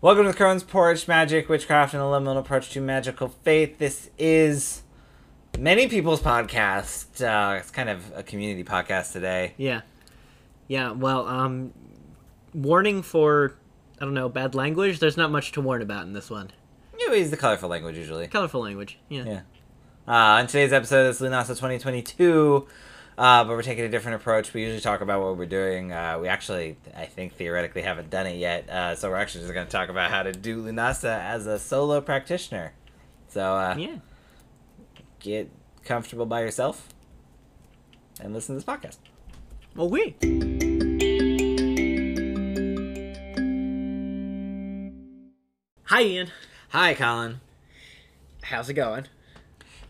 Welcome to the Crone's Porch Magic, Witchcraft, and a Liminal Approach to Magical Faith. This is many people's podcast. Uh, it's kind of a community podcast today. Yeah. Yeah, well, um warning for I don't know, bad language. There's not much to warn about in this one. You use the colorful language usually. Colorful language. Yeah. Yeah. Uh, on today's episode, it's Lunasa 2022, uh, but we're taking a different approach. We usually talk about what we're doing. Uh, we actually, I think, theoretically haven't done it yet, uh, so we're actually just going to talk about how to do Lunasa as a solo practitioner. So, uh, Yeah. get comfortable by yourself and listen to this podcast. Well, we. Hi, Ian. Hi, Collin. How's it going?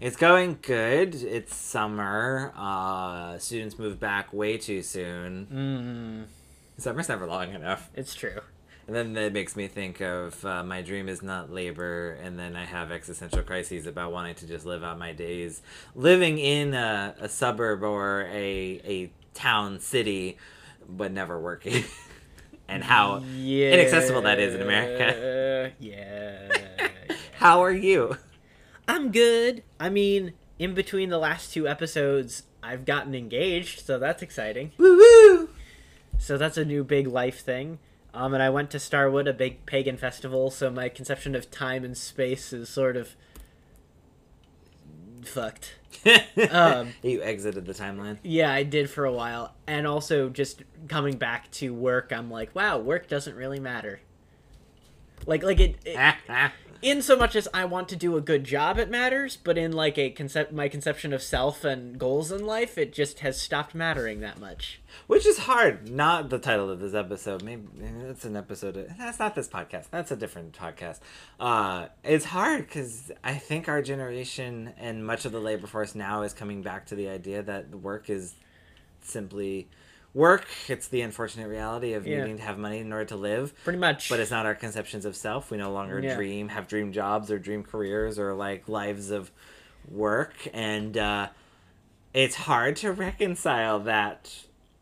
It's going good. It's summer. Uh, students move back way too soon. Mm, Summer's never long enough. it's true. And then that makes me think of uh, my dream is not labor, and then I have existential crises about wanting to just live out my days living in a, a suburb or a a town city, but never working. and how Yeah. inaccessible that is in America. yeah. how are you? I'm good. I mean, in between the last two episodes, I've gotten engaged, so that's exciting. Woo woo! So that's a new big life thing. Um, and I went to Starwood, a big pagan festival, so my conception of time and space is sort of fucked. Um, you exited the timeline. Yeah, I did for a while. And also just coming back to work, I'm like, wow, work doesn't really matter. Like like it, it in so much as I want to do a good job it matters, but in like a concept my conception of self and goals in life, it just has stopped mattering that much. Which is hard. Not the title of this episode. Maybe that's an episode. Of, that's not this podcast. That's a different podcast. Uh, it's hard because I think our generation and much of the labor force now is coming back to the idea that work is simply work. It's the unfortunate reality of Yeah. needing to have money in order to live. Pretty much. But it's not our conceptions of self. We no longer Yeah. dream, have dream jobs or dream careers or like lives of work. And uh, it's hard to reconcile that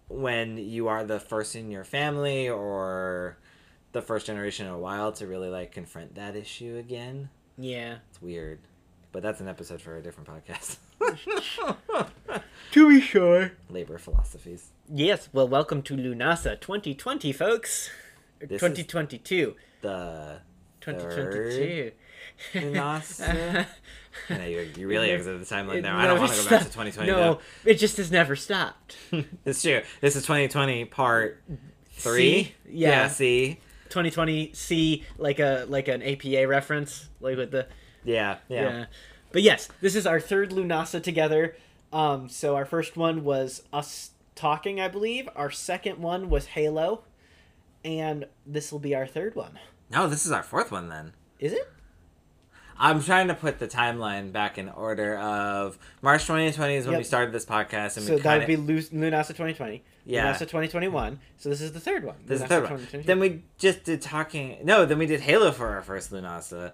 when you are the first in your family or the first generation in a while to really like confront that issue again. yeah. It's weird. But that's an episode for a different podcast. To be sure. Labor philosophies. Yes, well welcome to Lunasa 2020, folks. Or This is- 2022. The 2022. Lunasa? I know you, you really exited the timeline It there. I don't want to go back to 2020 No, though. it just has never stopped. It's true. This is 2020 part three. C? Yeah. C. 2020 C like a like an APA reference, like with the Yeah. Yeah. yeah. But yes, this is our third Lunasa together. Um, so our first one was us talking, I believe. Our second one was Halo, and this will be our third one. No, this is our fourth one then. Is it? I'm trying to put the timeline back in order of March 2020 is when Yep. we started this podcast, and So we that kind would be Lu- Lunasa 2020. Yeah. Lunasa 2021. So this is the third one. this is the third one. Then we just did talking. No, then we did Halo for our first Lunasa.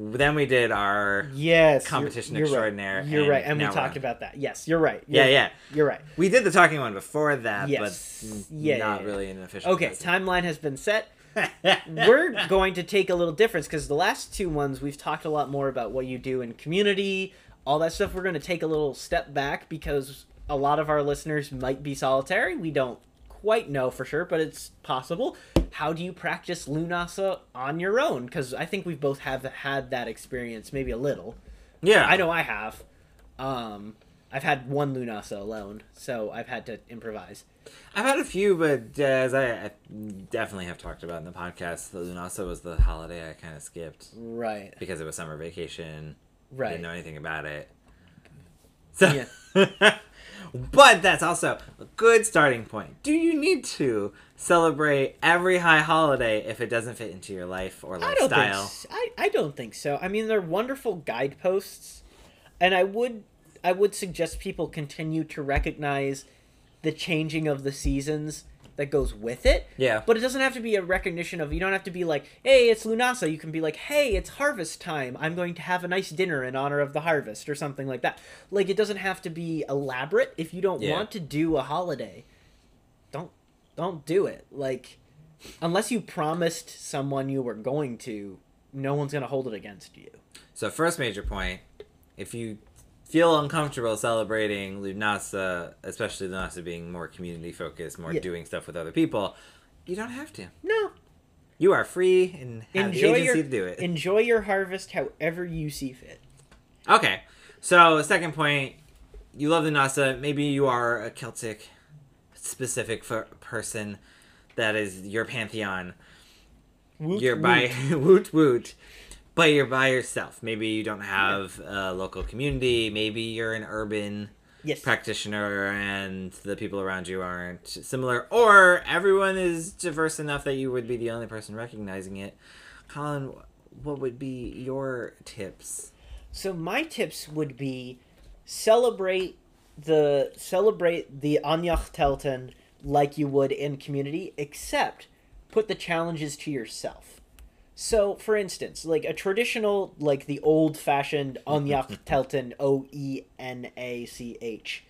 Then we did our yes, you're- competition you're, extraordinaire, Right. You're right, and we talked about that. Yes, you're right. yeah You're- yeah. You're right. We did the talking one before that, Yes. but Yeah, not yeah, really an official. Okay, timeline has been set. we're going to take a little difference because the last two ones we've talked a lot more about what you do in community, all that stuff. We're going to take a little step back because a lot of our listeners might be solitary. We don't quite know for sure, but it's possible. How do you practice Lunasa on your own? Because I think we both have had that experience, maybe a little. yeah, I know I have. Um, I've had one Lunasa alone, so I've had to improvise. I've had a few, but uh, as I, I definitely have talked about in the podcast, the Lunasa was the holiday I kind of skipped Right. because it was summer vacation. Right. Didn't know anything about it. So, Yeah. but that's also a good starting point. Do you need to celebrate every high holiday if it doesn't fit into your life or lifestyle? I don't think lifestyle? s- I, I don't think so. I mean, they're wonderful guideposts, and I would I would suggest people continue to recognize the changing of the seasons that goes with it. Yeah. But it doesn't have to be a recognition of. You don't have to be like, "Hey, it's Lunasa." You can be like, "Hey, it's harvest time. I'm going to have a nice dinner in honor of the harvest," or something like that. Like it doesn't have to be elaborate. If you don't Yeah. want to do a holiday, don't don't do it. Like unless you promised someone you were going to, no one's gonna hold it against you. So first major point, if you feel uncomfortable celebrating Lunasa, especially Lunasa being more community focused, more Yeah. doing stuff with other people, you don't have to. No, You are free and have enjoy the agency your to do it. enjoy your harvest however you see fit. Okay. So second point, you love Lunasa. Maybe you are a Celtic specific person that is your pantheon. Woot you're by woot woot, but you're by yourself. Maybe you don't have a local community. Maybe you're an urban Yes. practitioner and the people around you aren't similar, or everyone is diverse enough that you would be the only person recognizing it. Collin, what would be your tips? So my tips would be celebrate the celebrate the Óenach Tailten like you would in community, except put the challenges to yourself. So, for instance, like a traditional, like the old fashioned Óenach Tailten, O E N A C H,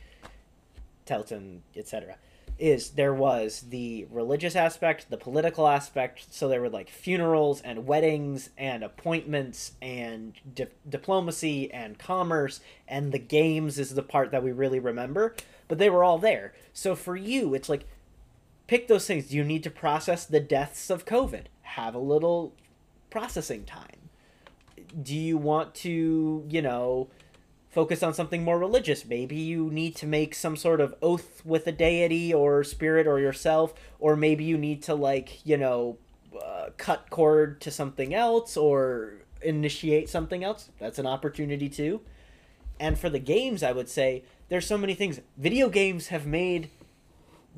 Tailten, etc., is there was the religious aspect, the political aspect. So there were like funerals and weddings and appointments and di- diplomacy and commerce, and the games is the part that we really remember. But they were all there. So for you, it's like pick those things. You need to process the deaths of COVID? Have a little processing time. Do you want to, you know, focus on something more religious? Maybe you need to make some sort of oath with a deity or spirit or yourself, or maybe you need to, like, you know, uh, cut cord to something else or initiate something else. That's an opportunity too. And for the games, I would say there's so many things. Video games have made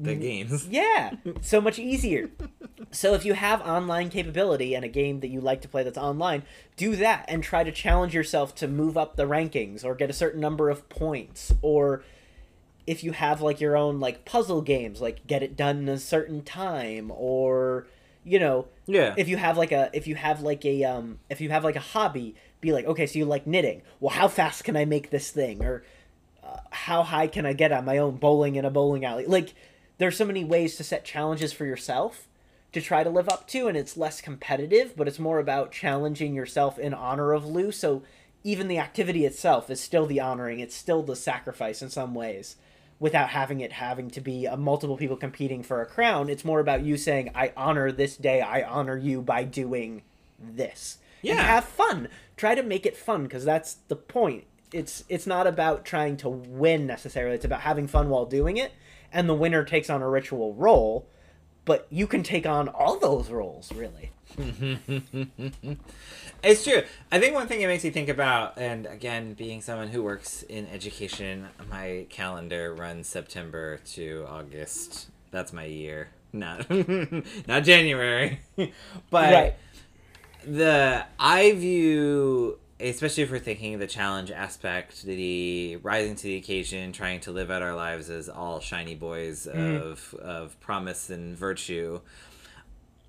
The games. yeah, so much easier. So if you have online capability and a game that you like to play that's online, do that and try to challenge yourself to move up the rankings or get a certain number of points or if you have like your own like puzzle games, like get it done in a certain time or you know, Yeah. if you have like a if you have like a um if you have like a hobby be like okay so you like knitting well how fast can i make this thing or uh, how high can i get on my own bowling in a bowling alley like there's so many ways to set challenges for yourself to try to live up to and it's less competitive but it's more about challenging yourself in honor of Lugh. So even the activity itself is still the honoring it's still the sacrifice in some ways without having it having to be a multiple people competing for a crown. It's more about you saying i honor this day i honor you by doing this. Yeah. and have fun. Try to make it fun because that's the point. It's it's not about trying to win necessarily it's about having fun while doing it and the winner takes on a ritual role but you can take on all those roles really It's true. I think one thing it makes you think about, and again, being someone who works in education, my calendar runs September to August. That's my year. Not not January. but Right. the I view especially if we're thinking of the challenge aspect, the rising to the occasion, trying to live out our lives as all shiny boys mm-hmm. of of promise and virtue.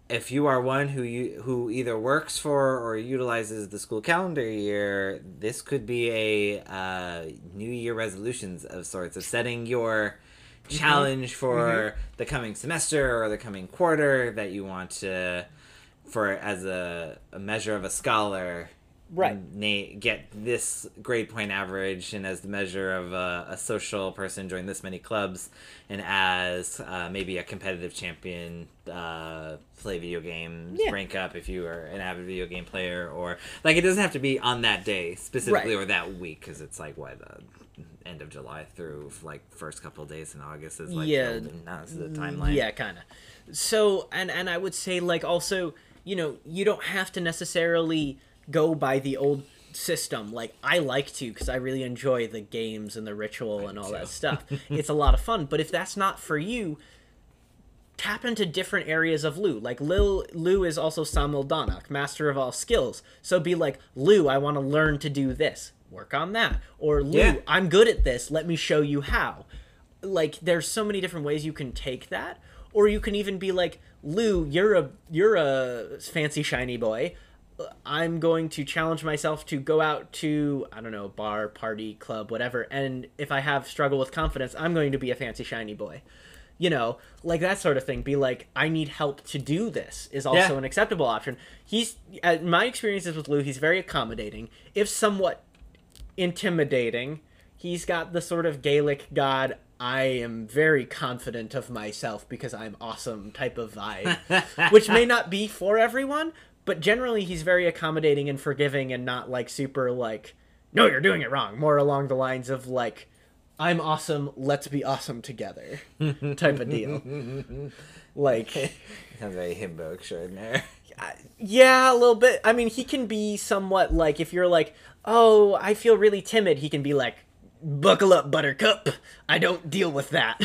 If you are one who you who either works for or utilizes the school calendar year, this could be a uh, New Year resolutions of sorts of setting your mm-hmm. challenge for mm-hmm. the coming semester or the coming quarter that you want to for as a, a measure of a scholar Right. na- get this grade point average and as the measure of a, a social person join this many clubs and as uh, maybe a competitive champion uh, play video games Yeah. rank up if you are an avid video game player or like it doesn't have to be on that day specifically Right. or that week because it's like what the end of july through like first couple of days in august is like Yeah. building- that's the timeline Yeah, kind of. So, and and I would say like also, you know, you don't have to necessarily go by the old system like I like to because I really enjoy the games and the ritual and all that stuff. it's a lot of fun, but if that's not for you, tap into different areas of Lugh. Like Lil Lugh is also Samildánach, master of all skills. So be like, Lugh, I want to learn to do this. Work on that. Or Lugh, Yeah. I'm good at this. Let me show you how. Like there's so many different ways you can take that. Or you can even be like, Lou, you're a you're a fancy shiny boy. I'm going to challenge myself to go out to I don't know bar, party, club, whatever. And if I have struggle with confidence, I'm going to be a fancy shiny boy you know, like that sort of thing. Be like, I need help to do this is also Yeah. an acceptable option. He's, uh, my experiences with Lugh, he's very accommodating, if somewhat intimidating. He's got the sort of Gaelic god, I am very confident of myself because I'm awesome type of vibe, which may not be for everyone, but generally he's very accommodating and forgiving and not like super like, no, you're doing it wrong. More along the lines of like, I'm awesome, let's be awesome together type of deal. like, Sounds very himbo extraordinaire. yeah, a little bit. I mean, he can be somewhat like if you're like, "Oh, I feel really timid." He can be like, "Buckle up, Buttercup. I don't deal with that."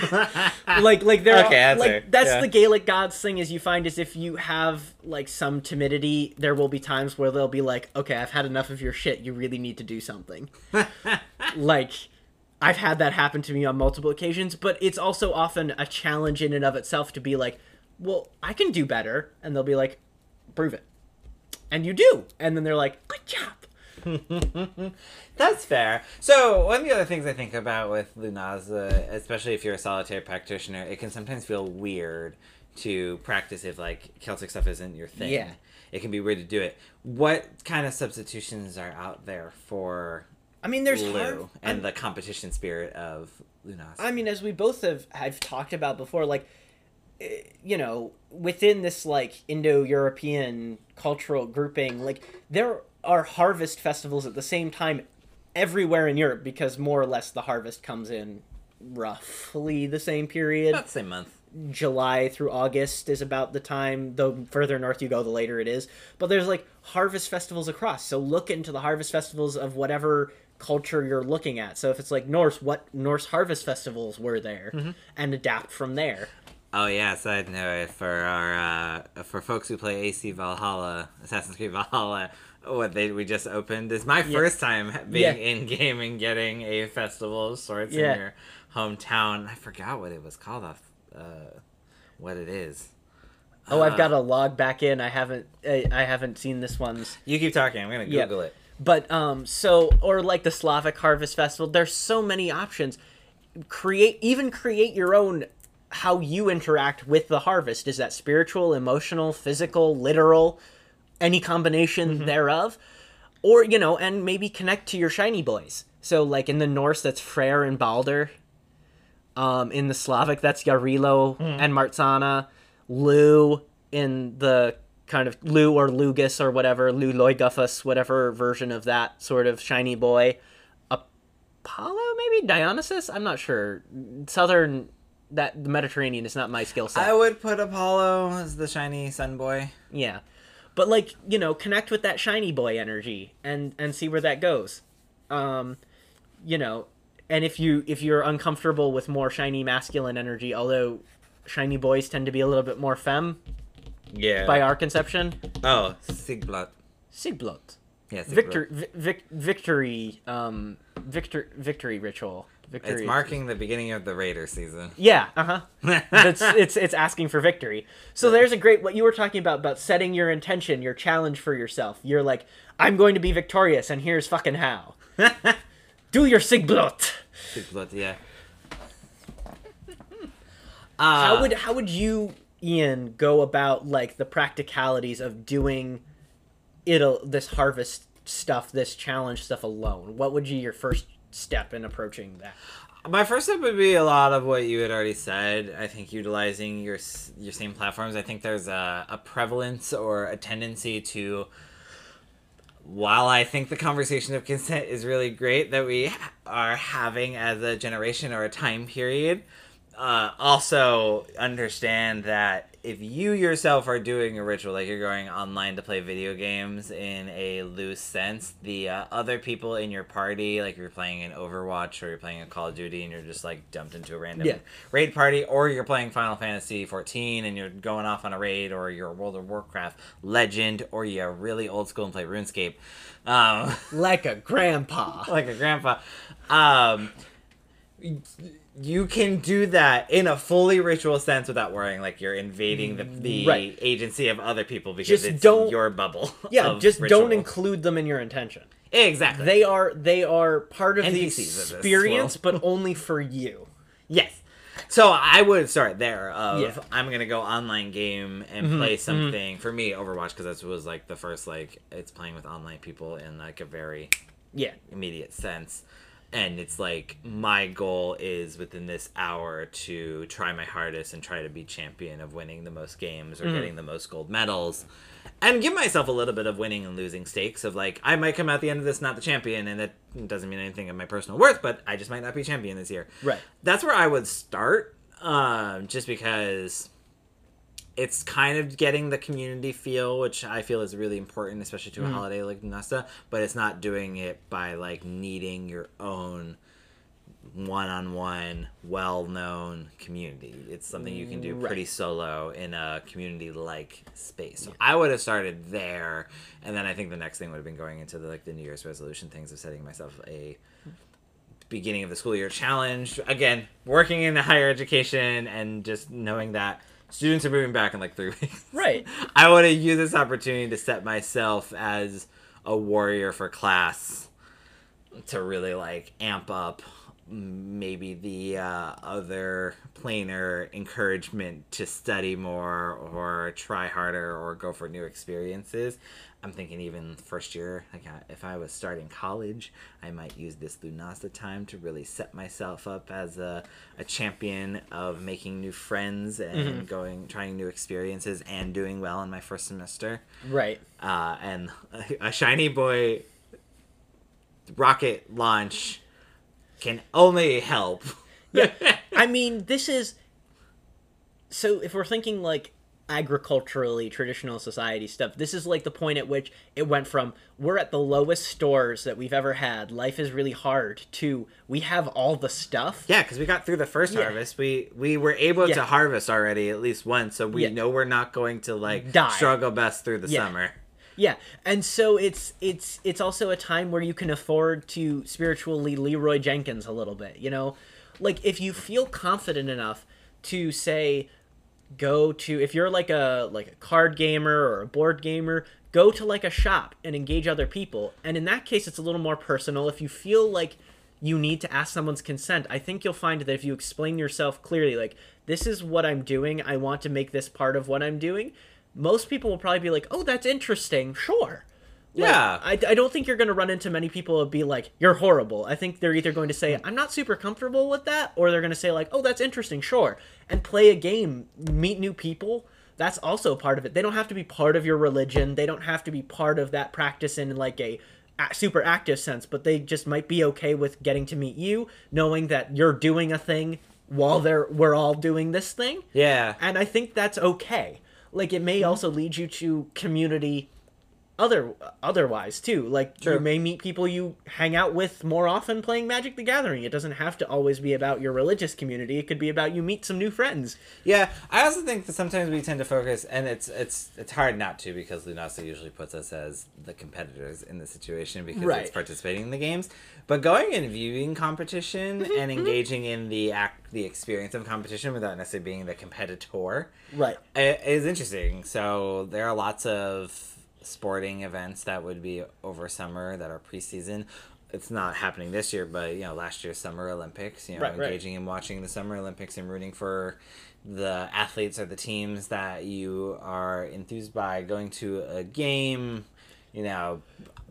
like, like there. Okay, are, that's like that's Yeah. the Gaelic gods thing. Is you find is if you have like some timidity, there will be times where they'll be like, "Okay, I've had enough of your shit. You really need to do something." like. I've had that happen to me on multiple occasions, but it's also often a challenge in and of itself to be like, well, I can do better. And they'll be like, prove it. And you do. And then they're like, good job. That's fair. So one of the other things I think about with Lunasa, especially if you're a solitary practitioner, it can sometimes feel weird to practice if like Celtic stuff isn't your thing. Yeah. It can be weird to do it. What kind of substitutions are out there for I mean, there's Lou hard, and the competition spirit of Lunasa? I mean, as we both have have talked about before, like, eh, you know, within this like Indo-European cultural grouping, like there are harvest festivals at the same time everywhere in Europe because more or less the harvest comes in roughly the same period. About the same month. July through August is about the time. The further north you go, the later it is. But there's like harvest festivals across. So look into the harvest festivals of whatever culture you're looking at. So if it's like Norse, what Norse harvest festivals were there, and adapt from there. Oh yeah, side note for our uh, for folks who play AC Valhalla, Assassin's Creed Valhalla, what they we just opened is my first time being Yeah. in game and getting a festival of sorts Yeah. in your hometown. I forgot what it was called off uh, what it is. Oh, I've Uh, got to log back in. I haven't. I, I haven't seen this one's. You keep talking. I'm gonna Yeah. Google it. But um, so or like the Slavic Harvest Festival. There's so many options. Create even create your own. How you interact with the harvest is that spiritual, emotional, physical, literal, any combination thereof, or you know, and maybe connect to your shiny boys. So like in the Norse, that's Freyr and Balder. Um, in the Slavic, that's Yarilo and Martsana. Lugh in the kind of Lugh or Lugus or whatever, Lugh Loigufus, whatever version of that sort of shiny boy. Apollo, maybe Dionysus. I'm not sure. Southern that the Mediterranean is not my skill set. I would put Apollo as the shiny sun boy. Yeah. But like, you know, connect with that shiny boy energy and and see where that goes. Um you know, and if you if you're uncomfortable with more shiny masculine energy, although shiny boys tend to be a little bit more femme Yeah. by our conception, oh, Sigrblót. Sigrblót. Yeah, Sigrblót. Victor vi- vic, victory um victor victory ritual. Victory. It's marking the beginning of the Raider season. Yeah, uh-huh. That's it's it's asking for victory. So there's a great what you were talking about about setting your intention, your challenge for yourself. You're like, I'm going to be victorious, and here's fucking how. Do your sigrblót. Sigrblót, yeah. How Uh, would how would you, Ian, go about like the practicalities of doing it this harvest stuff, this challenge stuff alone? What would you your first step in approaching that? My first step would be a lot of what you had already said. I think utilizing your your same platforms. I think there's a, a prevalence or a tendency to. While I think the conversation of consent is really great that we are having as a generation or a time period, uh, also understand that if you yourself are doing a ritual, like you're going online to play video games in a loose sense, the uh, other people in your party, like you're playing an Overwatch or you're playing a Call of Duty and you're just like dumped into a random Yeah. raid party, or you're playing Final Fantasy 14 and you're going off on a raid, or you're a World of Warcraft legend, or you're really old school and play RuneScape. Um, Like a grandpa. like a grandpa. Um, you can do that in a fully ritual sense without worrying like you're invading the, the Right. agency of other people because Just it's don't- your bubble. Yeah, of just ritual. don't include them in your intention. exactly. They are they are part of the NPCs of this experience, world. but only for you. yes. So I would start there. Of Yeah. I'm gonna go online game and Mhm, play mhm. something for me Overwatch because that was like the first like it's playing with online people in like a very Yeah. immediate sense. And it's like my goal is within this hour to try my hardest and try to be champion of winning the most games or Mhm. getting the most gold medals. And give myself a little bit of winning and losing stakes of like I might come out the end of this not the champion and that doesn't mean anything of my personal worth, but I just might not be champion this year. Right. That's where I would start. Um, just because it's kind of getting the community feel, which I feel is really important, especially to a Mhm. holiday like Nasta. But it's not doing it by like needing your own one-on-one, well-known community. It's something you can do Right. pretty solo in a community-like space. So I would have started there, and then I think the next thing would have been going into the like the New Year's resolution things of setting myself a beginning of the school year challenge. Again, working in the higher education and just knowing that students are moving back in like three weeks. Right. I want to use this opportunity to set myself as a warrior for class to really like amp up maybe the uh, other planar encouragement to study more or try harder or go for new experiences. I'm thinking even first year, like I- if I was starting college, I might use this Lunasta time to really set myself up as a, a champion of making new friends and Mhm. going, trying new experiences and doing well in my first semester. Right. Uh, and a shiny boy rocket launch can only help. Yeah. I mean, this is so if we're thinking like agriculturally traditional society stuff, this is like the point at which it went from we're at the lowest stores that we've ever had, life is really hard, to we have all the stuff. Yeah, because we got through the first Yeah. harvest. We we were able Yeah. to harvest already at least once, so we Yeah. know we're not going to like Die. struggle best through the summer. Yeah, and so it's it's it's also a time where you can afford to spiritually Leroy Jenkins a little bit, you know? Like if you feel confident enough to say go to if you're like a like a card gamer or a board gamer, go to like a shop and engage other people. And in that case it's a little more personal. If you feel like you need to ask someone's consent, I think you'll find that if you explain yourself clearly like this is what I'm doing, I want to make this part of what I'm doing, most people will probably be like, "Oh, that's interesting. Sure." Like, Yeah. I, I don't think you're going to run into many people be like, "You're horrible." I think they're either going to say, hmm. "I'm not super comfortable with that," or they're going to say like, "Oh, that's interesting. Sure." And play a game, meet new people. That's also part of it. They don't have to be part of your religion. They don't have to be part of that practice in like a super active sense, but they just might be okay with getting to meet you, knowing that you're doing a thing while they're we're all doing this thing Yeah. and I think that's okay. Like it may hmm. also lead you to community other otherwise too. Like True. you may meet people you hang out with more often playing Magic the Gathering. It doesn't have to always be about your religious community. It could be about you meet some new friends. Yeah, I also think that sometimes we tend to focus, and it's it's it's hard not to because Lunasa usually puts us as the competitors in the situation because Right. it's participating in the games. But going and viewing competition Mm-hmm, and engaging in the act, the experience of competition without necessarily being the competitor Right. is interesting. So there are lots of sporting events that would be over summer that are preseason. It's not happening this year, but you know, last year's Summer Olympics. You know, Right, right. engaging in watching the Summer Olympics and rooting for the athletes or the teams that you are enthused by, going to a game, you know,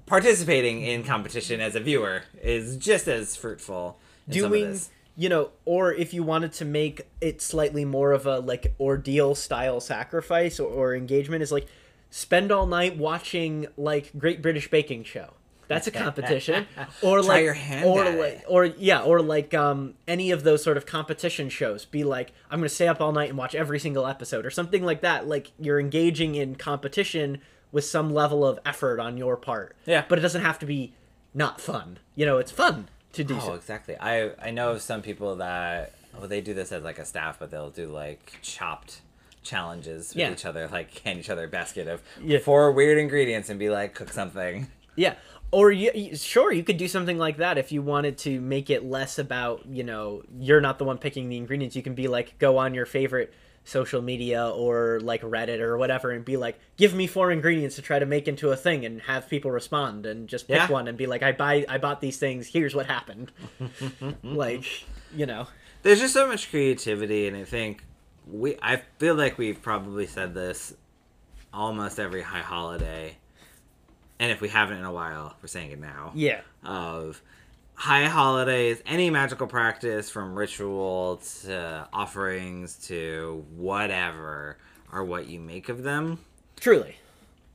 participating in competition as a viewer is just as fruitful. in some of Doing you know, or if you wanted to make it slightly more of a like ordeal style sacrifice or, or engagement is like spend all night watching like Great British Baking Show. That's a competition. Or Try like your hand or like it. or yeah, or like um any of those sort of competition shows. Be like, I'm gonna stay up all night and watch every single episode or something like that. Like you're engaging in competition with some level of effort on your part. Yeah. But it doesn't have to be not fun. You know, it's fun to do Oh, so. exactly. I I know of some people that well they do this as like a staff, but they'll do like chopped challenges with Yeah. each other, like hand each other a basket of Yeah. four weird ingredients and be like cook something. Yeah. Or you, sure, you could do something like that if you wanted to make it less about, you know, you're not the one picking the ingredients. You can be like, go on your favorite social media or like Reddit or whatever and be like, give me four ingredients to try to make into a thing and have people respond and just pick Yeah. one and be like, I buy, I bought these things. Here's what happened. like, you know, there's just so much creativity, and I think we I feel like we've probably said this almost every high holiday, and if we haven't in a while, we're saying it now. Yeah. Of high holidays, any magical practice from ritual to offerings to whatever are what you make of them Truly.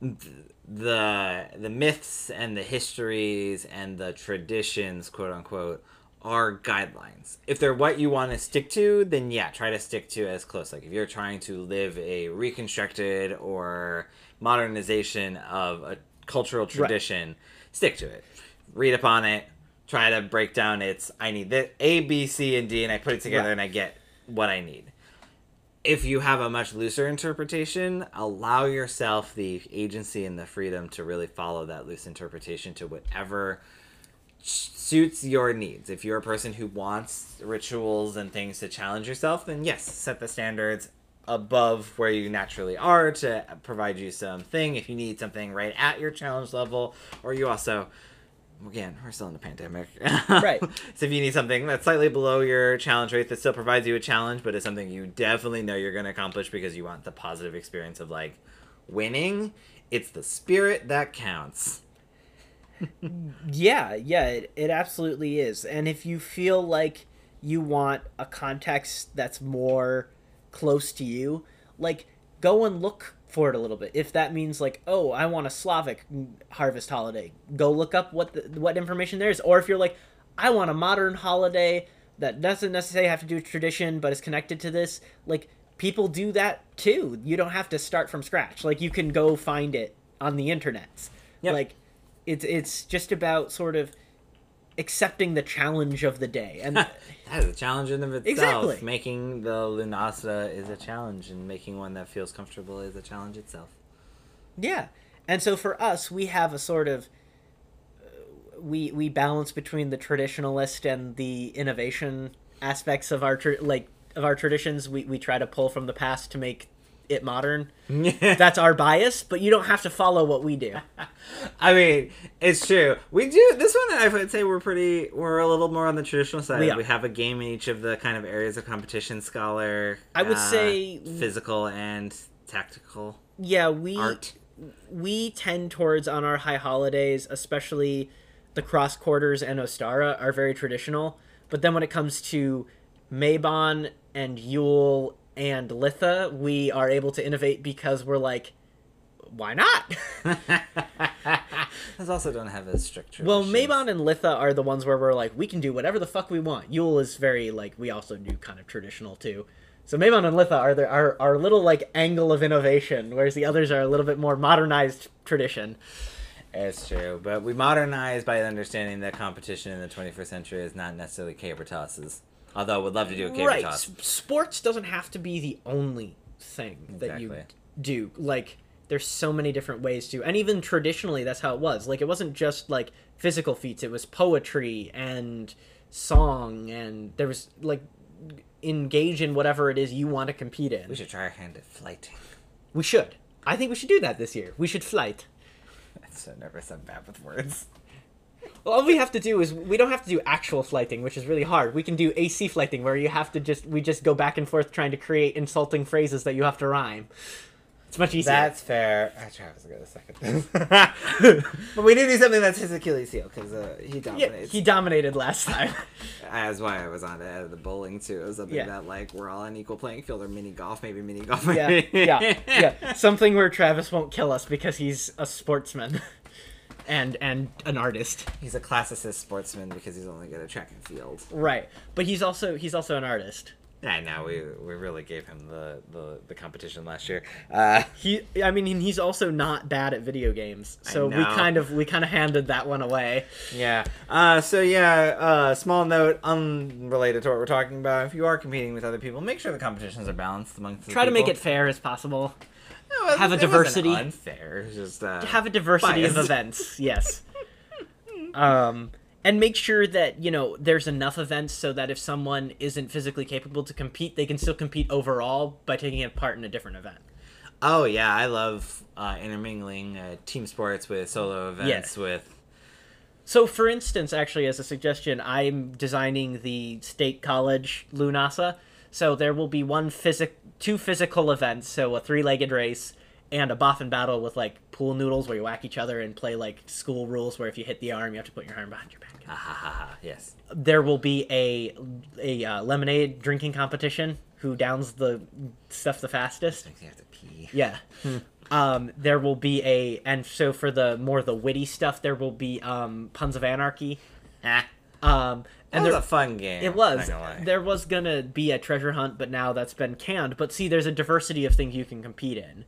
the the myths and the histories and the traditions quote unquote are guidelines. If they're what you want to stick to then yeah try to stick to as close. Like if you're trying to live a reconstructed or modernization of a cultural tradition stick to it. Read upon it. Try to break down its i need that a b c and d and i put it together Right. and i get what i need. If you have a much looser interpretation, allow yourself the agency and the freedom to really follow that loose interpretation to whatever suits your needs. If you're a person who wants rituals and things to challenge yourself, then yes, set the standards above where you naturally are to provide you something. If you need something right at your challenge level, or you also again, we're still in the pandemic. Right. so if you need something that's slightly below your challenge rate that still provides you a challenge, but is something you definitely know you're going to accomplish because you want the positive experience of like winning, it's the spirit that counts. Yeah, yeah, it, it absolutely is. And if you feel like you want a context that's more close to you, like go and look for it a little bit. If that means like, oh, I want a Slavic harvest holiday, go look up what the, what information there is. Or if you're like, I want a modern holiday that doesn't necessarily have to do with tradition but is connected to this, like people do that too. You don't have to start from scratch. Like you can go find it on the internet. Yep. Like it's it's just about sort of accepting the challenge of the day and that is a challenge in of itself. Exactly. Making the Lunasa is a challenge, and making one that feels comfortable is a challenge itself. yeah and so for us we have a sort of uh, we we balance between the traditionalist and the innovation aspects of our tra- like of our traditions we, we try to pull from the past to make it modern that's our bias but you don't have to follow what we do I mean, it's true. We do this one. I would say we're pretty. We're a little more on the traditional side. We We, have a game in each of the kind of areas of competition: scholar. I would uh, say- physical and tactical yeah we art. we tend towards on our high holidays, especially the cross quarters and Ostara are very traditional. But then when it comes to Mabon and Yule and Litha, we are able to innovate because we're like, why not? Those also don't have as strict. well. Mabon and Litha are the ones where we're like, we can do whatever the fuck we want. Yule is very like we also do kind of traditional too. So Mabon and Litha are there our, our little like angle of innovation, whereas the others are a little bit more modernized tradition. It's true, but we modernize by understanding that competition in the 21st century is not necessarily caber tosses. Although I would love to do a caber right toss. Sports doesn't have to be the only thing that you do like there's so many different ways to and even traditionally that's how it was like it wasn't just like physical feats it was poetry and song and there was like engage in whatever it is you want to compete in We should try our hand at flyting. we should i think we should do that this year we should flyte I'm so nervous. I'm bad with words. Well, all we have to do is we don't have to do actual flyting, which is really hard. We can do AC flyting, where you have to just we just go back and forth trying to create insulting phrases that you have to rhyme. It's much easier. That's fair. I Travis got a second. but we need to do something that's his Achilles heel because uh, he yeah, he dominated last time. That's why I was on at the bowling too. It was something Yeah. that like we're all on equal playing field or mini golf, maybe mini golf. yeah, yeah, yeah. Something where Travis won't kill us because he's a sportsman, and and an artist. He's a classicist sportsman because he's only good at track and field. Right, but he's also he's also an artist. I know we we really gave him the the, the competition last year. Uh, He, I mean, he's also not bad at video games, so we kind of we kind of handed that one away. yeah. Uh, so yeah. Uh, small note, unrelated to what we're talking about. If you are competing with other people, make sure the competitions are balanced amongst. The Try to make it fair as possible. No, have a diversity. Unfair. Just uh, have a diversity of events yes um and make sure that you know there's enough events so that if someone isn't physically capable to compete they can still compete overall by taking a part in a different event Oh yeah, I love uh, intermingling uh, team sports with solo events with So, for instance, actually, as a suggestion, I'm designing the state college Lunasa. So there will be one physic, two physical events. So a three-legged race and a boffer battle with like pool noodles where you whack each other and play like school rules where if you hit the arm, you have to put your arm behind your back. Ha ha ha ha. Yes. There will be a a uh, lemonade drinking competition. Who downs the stuff the fastest? Makes me have to pee. Yeah. um, there will be a, and so for the more the witty stuff, there will be um, puns of anarchy. Ah. Um, That was there, a fun game. it was. Not gonna lie. There was gonna be a treasure hunt, but now that's been canned. But see, there's a diversity of things you can compete in,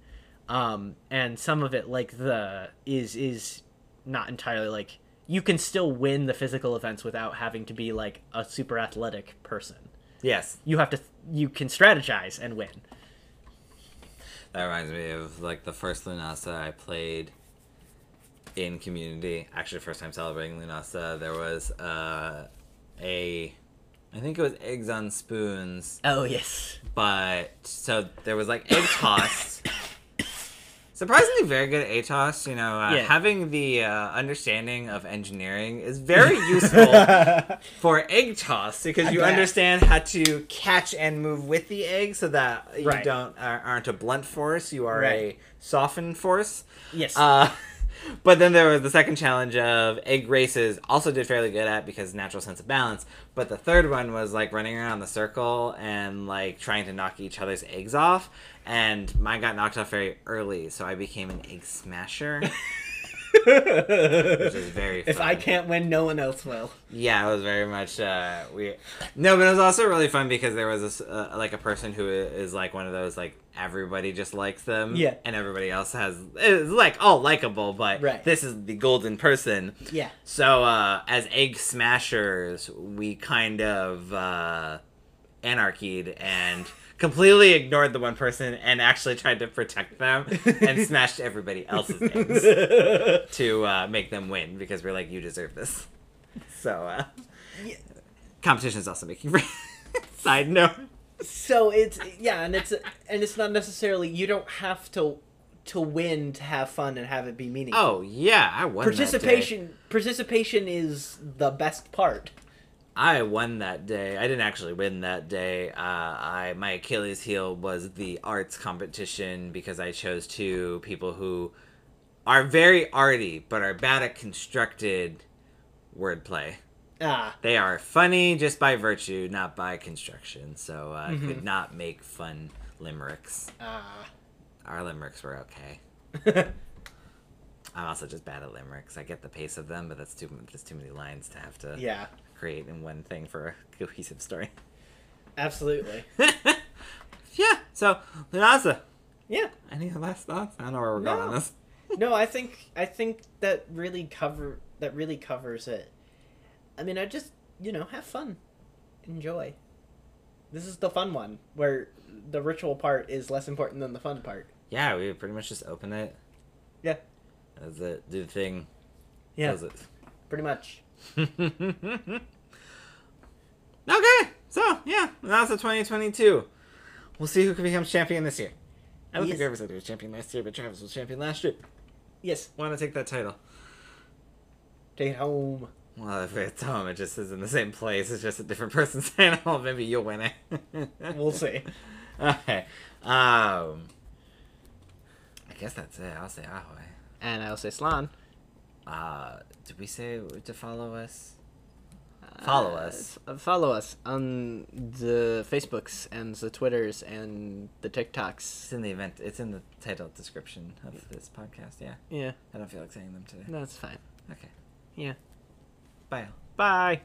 um, and some of it, like the, is is not entirely like you can still win the physical events without having to be like a super athletic person. Yes. You have to, you can strategize and win. That reminds me of like the first Lunasa I played in community. Actually, first time celebrating Lunasa, there was uh, a, I think it was eggs on spoons, Oh yes. but so there was like egg toss. Surprisingly, very good at ATOS. You know, uh, Yeah. having the uh, understanding of engineering is very useful for egg toss because I you guess. understand how to catch and move with the egg so that you Right. don't are, aren't a blunt force. You are Right. a softened force. Yes. But then there was the second challenge of egg races. Also did fairly good at because natural sense of balance. But the third one was like running around the circle and like trying to knock each other's eggs off. And mine got knocked off very early, so I became an egg smasher, which is very. Fun. if I can't win, no one else will. Yeah, it was very much uh, weird. No, but it was also really fun because there was this uh, like a person who is like one of those like everybody just likes them. Yeah. and everybody else has it's like all likable, but Right. this is the golden person. Yeah. So uh, as egg smashers, we kind of uh, anarchied and completely ignored the one person and actually tried to protect them and smashed everybody else's eggs to uh, make them win because we're like, you deserve this. So, uh, Yeah. competition is also making. Side note. so it's yeah and it's and it's not necessarily you don't have to to win to have fun and have it be meaningful Oh yeah, I won. Participation participation is the best part I won that day. I didn't actually win that day. Uh, I my Achilles heel was the arts competition because I chose two people who are very arty but are bad at constructed wordplay. ah They are funny just by virtue, not by construction. So uh, I Mm-hmm. could not make fun limericks. ah Our limericks were okay. I'm also just bad at limericks. I get the pace of them, but that's too that's too many lines to have to yeah create in one thing for a cohesive story. absolutely yeah. So Lunasa, yeah any last thoughts? I don't know where we're going on No. this. no i think i think that really cover that really covers it i mean i just you know have fun enjoy this is the fun one where the ritual part is less important than the fun part Yeah, we pretty much just open it. Yeah. That's it. Do the thing. yeah pretty much okay, so yeah, that's the 2022. We'll see who becomes champion this year. I don't Yes. think I ever said he was champion last year, but Travis was champion last year. yes Want to take that title? take it home Well, if it's home, it just is in the same place. It's just a different person's title. Maybe you'll win it. we'll see Okay. Um. I guess that's it. I'll say ahoy. and i'll say slan Uh, did we say to follow us? Follow us. Uh, follow us on the Facebooks and the Twitters and the TikToks. It's in the event. It's in the title description of this podcast. Yeah. Yeah, I don't feel like saying them today. that's fine. Okay. Yeah. Bye. Bye.